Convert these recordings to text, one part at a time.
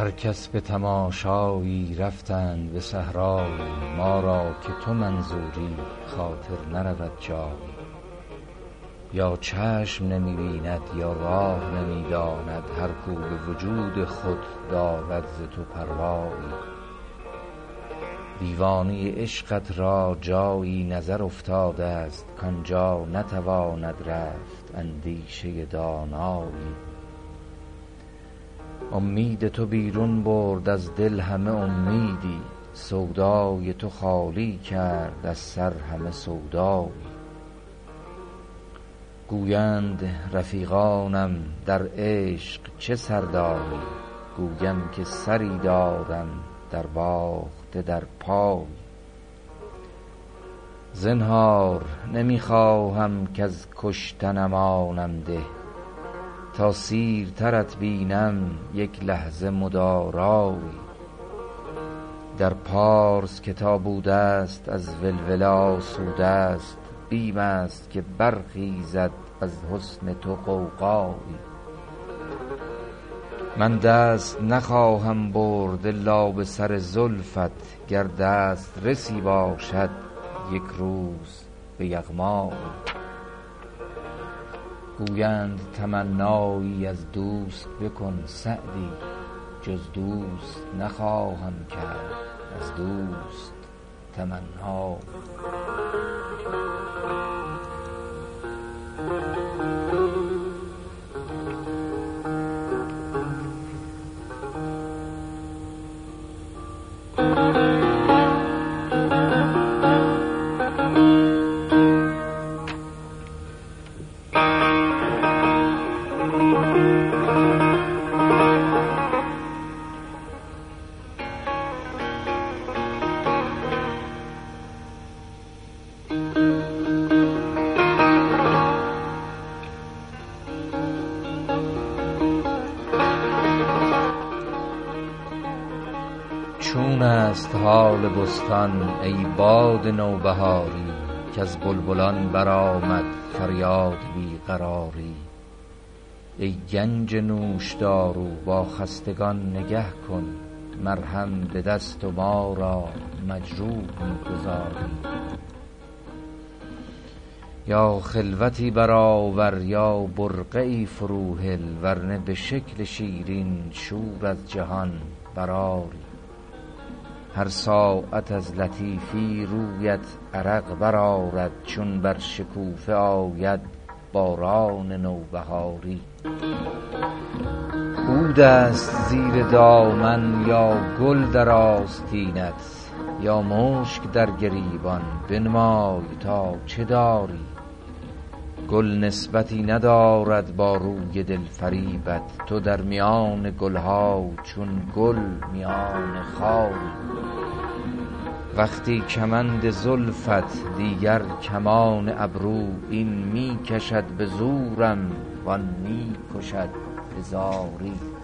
هر کس به تماشایی رفتند به صحرایی ما را که تو منظوری خاطر نرود جایی یا چشم نمی بیند یا راه نمی داند هر کو به وجود خود دارد ز تو پروایی. دیوانه عشقت را جایی نظر افتاده است کآنجا نتواند رفت اندیشه دانایی. امید تو بیرون برد از دل همه امیدی. سودای تو خالی کرد از سر همه سودایی. گویند رفیقانم در عشق چه سر داری گویم که سری دارم در باخته در پایی. زنهار نمی خواهم کز کشتنم آنم ده. تا سیرترت بینم یک لحظه مدارایی در پارس که بوده است از ولوله آسوده است بیم است که برخیزد از حسن تو غوغایی. من دست نخواهم برد الا به سر زلفت گر دسترسی باشد یک روز به یغمایی گویند تمنایی از دوست بکن سعدی جز دوست نخواهم کرد از دوست تمنایی است حال بستان ای باد نوبهاری کز بلبلان برآمد فریاد بی قراری ای گنج نوشدارو با خستگان نگه کن مرهم به دست و ما را مجروح می گذاری یا خلوتی برآور یا برقعی فروهل ور نه به شکل شیرین شور از جهان برآری. هر ساعت از لطیفی رویت عرق برآرد چون بر شکوفه آید باران نوبهاری. عود است زیر دامن یا گل در آستینت یا مشک در گریبان بنمای تا چه داری؟ گل نسبتی ندارد با روی دلفریبت. تو در میان گل ها چون گل میان خاری وقتی کمند زلفت دیگر کمان ابرو این می کشد به زورم وآن می کشد به زاری.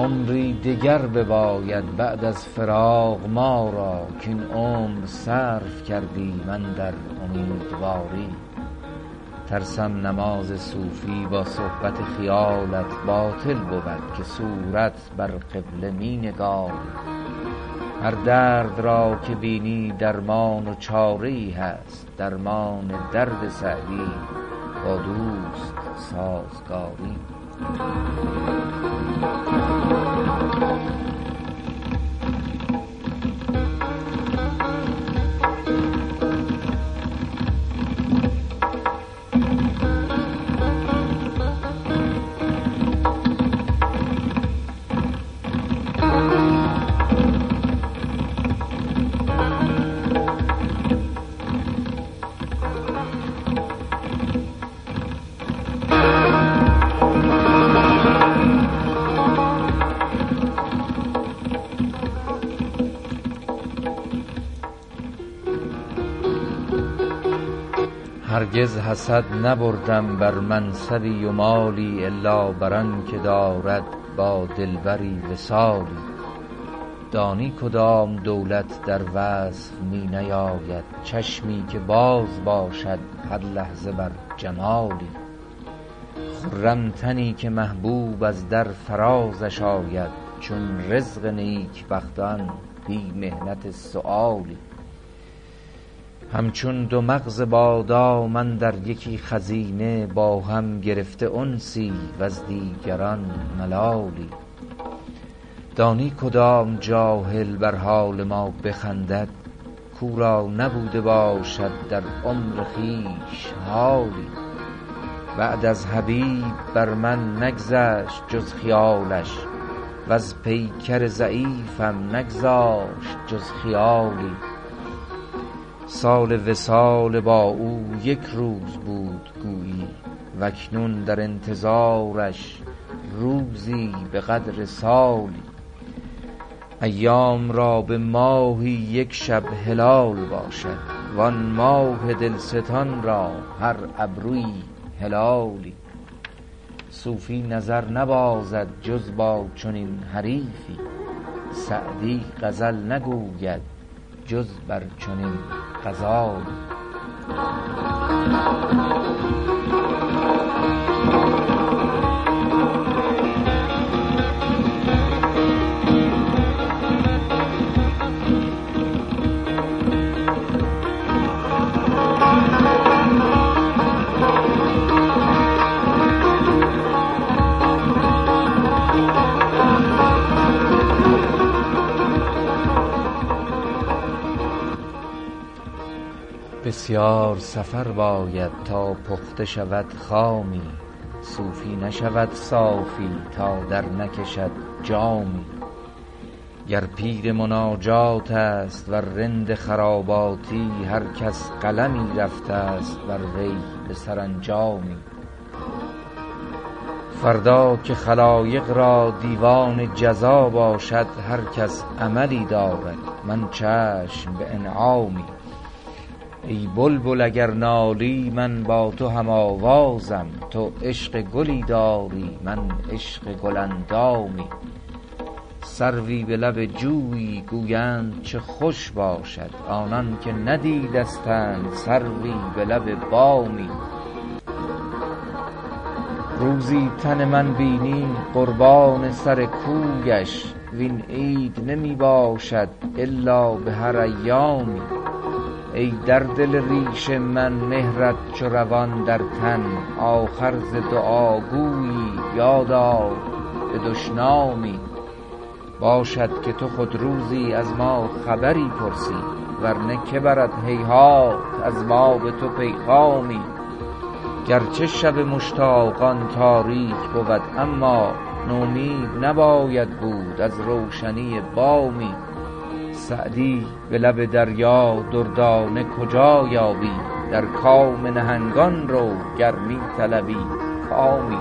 عمری دگر بباید بعد از فراق ما را کاین عمر صرف کردیم اندر امیدواری. ترسم نماز صوفی با صحبت خیالت باطل بود که صورت بر قبله می نگاری هر درد را که بینی درمان و چاره ای هست درمان درد سعدی با دوست سازگاری. هرگز حسد نبردم بر منصبی و مالی الا بر که دارد با دلبری وصالی. دانی کدام دولت در وصف می نیاید چشمی که باز باشد هر لحظه بر جمالی. خرم تنی که محبوب از در فرازش آید چون رزق نیکبختان بی محنت سؤالی. همچون دو مغز بادام اندر یکی خزینه با هم گرفته انسی وز دیگران ملالی. دانی کدام جاهل بر حال ما بخندد؟ کو را نبوده باشد در عمر خویش حالی. بعد از حبیب بر من نگذشت جز خیالش وز پیکر ضعیفم نگذاشت جز خیالی. سال وصال با او یک روز بود گویی واکنون در انتظارش روزی به قدر سالی. ایام را به ماهی یک شب هلال باشد وان ماه دلستان را هر ابرویی هلالی. صوفی نظر نبازد جز با چنین حریفی سعدی غزل نگوید جز بر چنین غزالی بسیار سفر باید تا پخته شود خامی صوفی نشود صافی تا در نکشد جامی. گر پیر مناجات است ور رند خراباتی هر کس قلمی رفته است بر وی به سرانجامی. فردا که خلایق را دیوان جزا باشد هر کس عملی دارد من چشم به انعامی. ای بلبل اگر نالی من با تو هم آوازم تو عشق گلی داری من عشق گل اندامی سروی به لب جویی گویند چه خوش باشد آنان که ندیدستند سروی به لب بامی. روزی تن من بینی قربان سر کویش وین عید نمی باشد الا به هر ایامی. ای در دل ریش من مهرت چو روان در تن آخر ز دعا گویی یاد آر به دشنامی. باشد که تو خود روزی از ما خبری پرسی ور نه که برد هیهات از ما به تو پیغامی. گرچه شب مشتاقان تاریک بود اما نومید نباید بود از روشنی بامی. سعدی به لب دریا دردانه کجا یابی؟ در کام نهنگان رو گر می طلبی کامی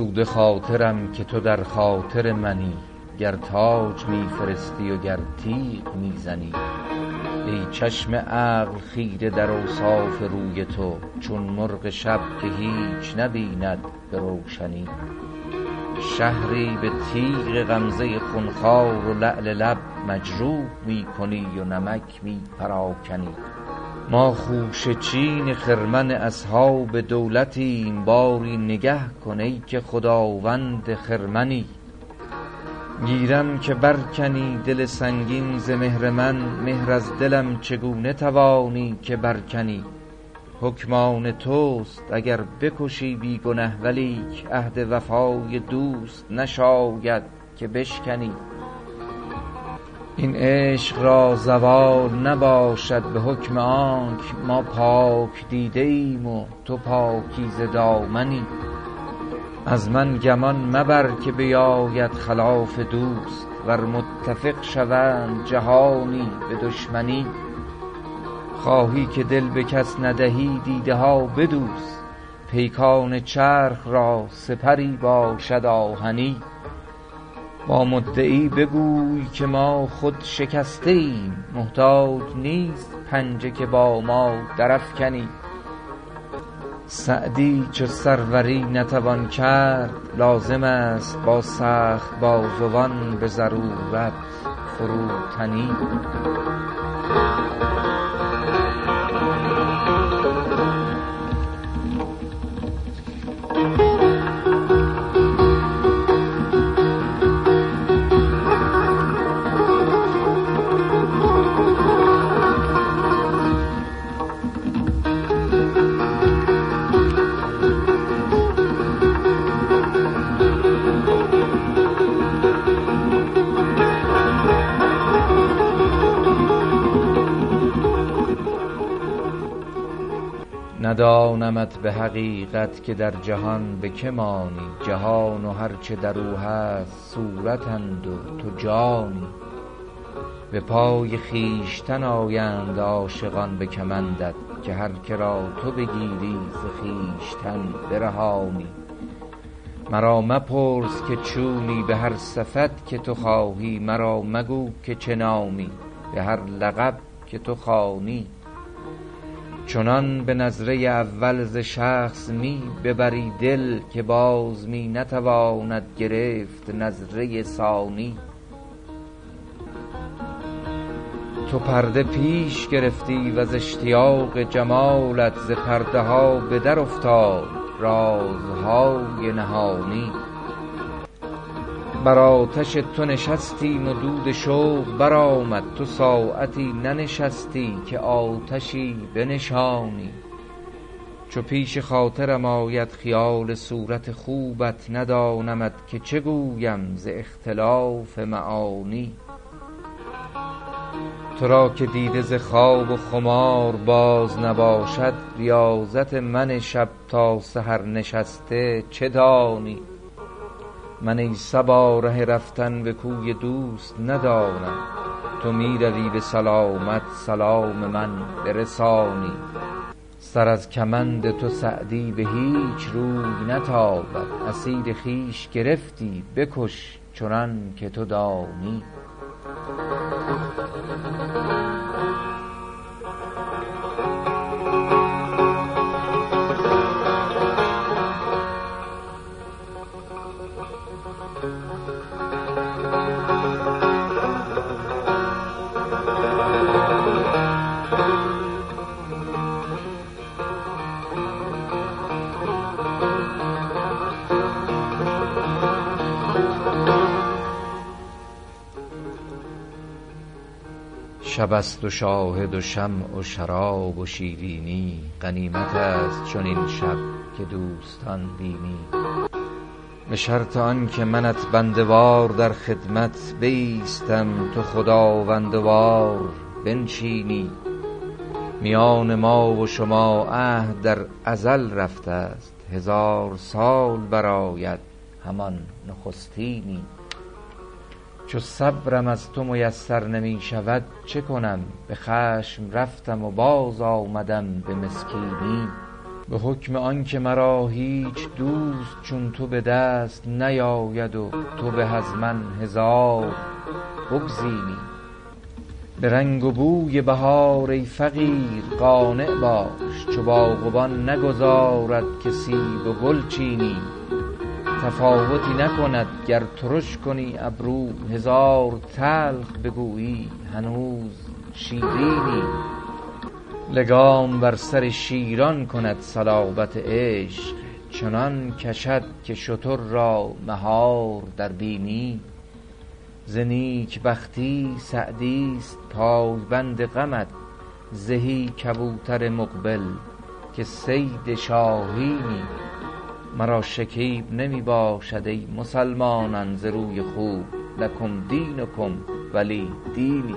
آسوده خاطرم که تو در خاطر منی گر تاج می فرستی و گر تیغ می زنی ای چشم عقل خیره در اوصاف روی تو چون مرغ شب که هیچ نبیند به روشنی. شهری به تیغ غمزه خون خوار و لعل لب مجروح می کنی و نمک می پراکنی ما خوشه چین خرمن اصحاب دولتیم باری نگه کن ای که خداوند خرمنی. گیرم که برکنی دل سنگین ز مهر من مهر از دلم چگونه توانی که برکنی؟ حکم آن توست اگر بکشی بی گنه ولیک عهد وفای دوست نشاید که بشکنی. این عشق را زوال نباشد به حکم آنک ما پاک دیده ایم و تو پاکیزه دامنی. از من گمان مبر که بیاید خلاف دوست ور متفق شوند جهانی به دشمنی. خواهی که دل به کس ندهی دیده ها بدوز پیکان چرخ را سپری باشد آهنی. با مدعی بگوی که ما خود شکسته ایم محتاج نیست پنجه که با ما درافکنی سعدی چو سروری نتوان کرد لازم است با سخت بازوان به ضرورت فروتنی ندانمت به حقیقت که در جهان به که مانی؟ جهان و هر چه در او هست صورتند و تو جانی. به پای خویشتن آیند عاشقان به کمندت که هر که را تو بگیری ز خویشتن برهانی. مرا مپرس که چونی به هر صفت که تو خواهی مرا مگو که چه نامی؟ به هر لقب که تو خوانی. چنان به نظره اول ز شخص می ببری دل که باز می نتواند گرفت نظره ثانی. تو پرده پیش گرفتی وز اشتیاق جمالت ز پرده ها به درافتاد رازهای نهانی. بر آتش تو نشستیم و دود شوق برآمد. تو ساعتی ننشستی که آتشی بنشانی. چو پیش خاطرم آید خیال صورت خوبت ندانمت که چه گویم ز اختلاف معانی. تو را که دیده ز خواب و خمار باز نباشد ریاضت من شب تا سحر نشسته چه دانی؟ من ای صبا ره رفتن به کوی دوست ندانم. تو می روی به سلامت سلام من برسانی. سر از کمند تو سعدی به هیچ روی نتابد. اسیر خویش گرفتی بکش چنان که تو دانی. شب است و شاهد و شمع و شراب و شیرینی غنیمت است چنین شب که دوستان بینی. به شرط آن که منت بنده وار در خدمت بایستم تو خداونده وار بنشینی. میان ما و شما عهد در ازل رفته است هزار سال برآید همان نخستینی. چو صبرم از تو میسر نمی شود چه کنم؟ به خشم رفتم و باز آمدم به مسکینی. به حکم آن که مرا هیچ دوست چون تو به دست نیاید و تو به از من هزار بگزینی. به رنگ و بوی بهار ای فقیر قانع باش چو باغبان نگذارد که سیب و گل چینی. تفاوتی نکند گر ترش کنی ابرو هزار تلخ بگویی هنوز شیرینی. لگام بر سر شیران کند صلابت عشق چنان کشد که شتر را مهار در بینی. ز نیکبختی سعدی است پایبند غمت زهی کبوتر مقبل که صید شاهینی. مرا شکیب نمی باشد ای مسلمانان ز روی خوب لکم دینکم ولی دیوی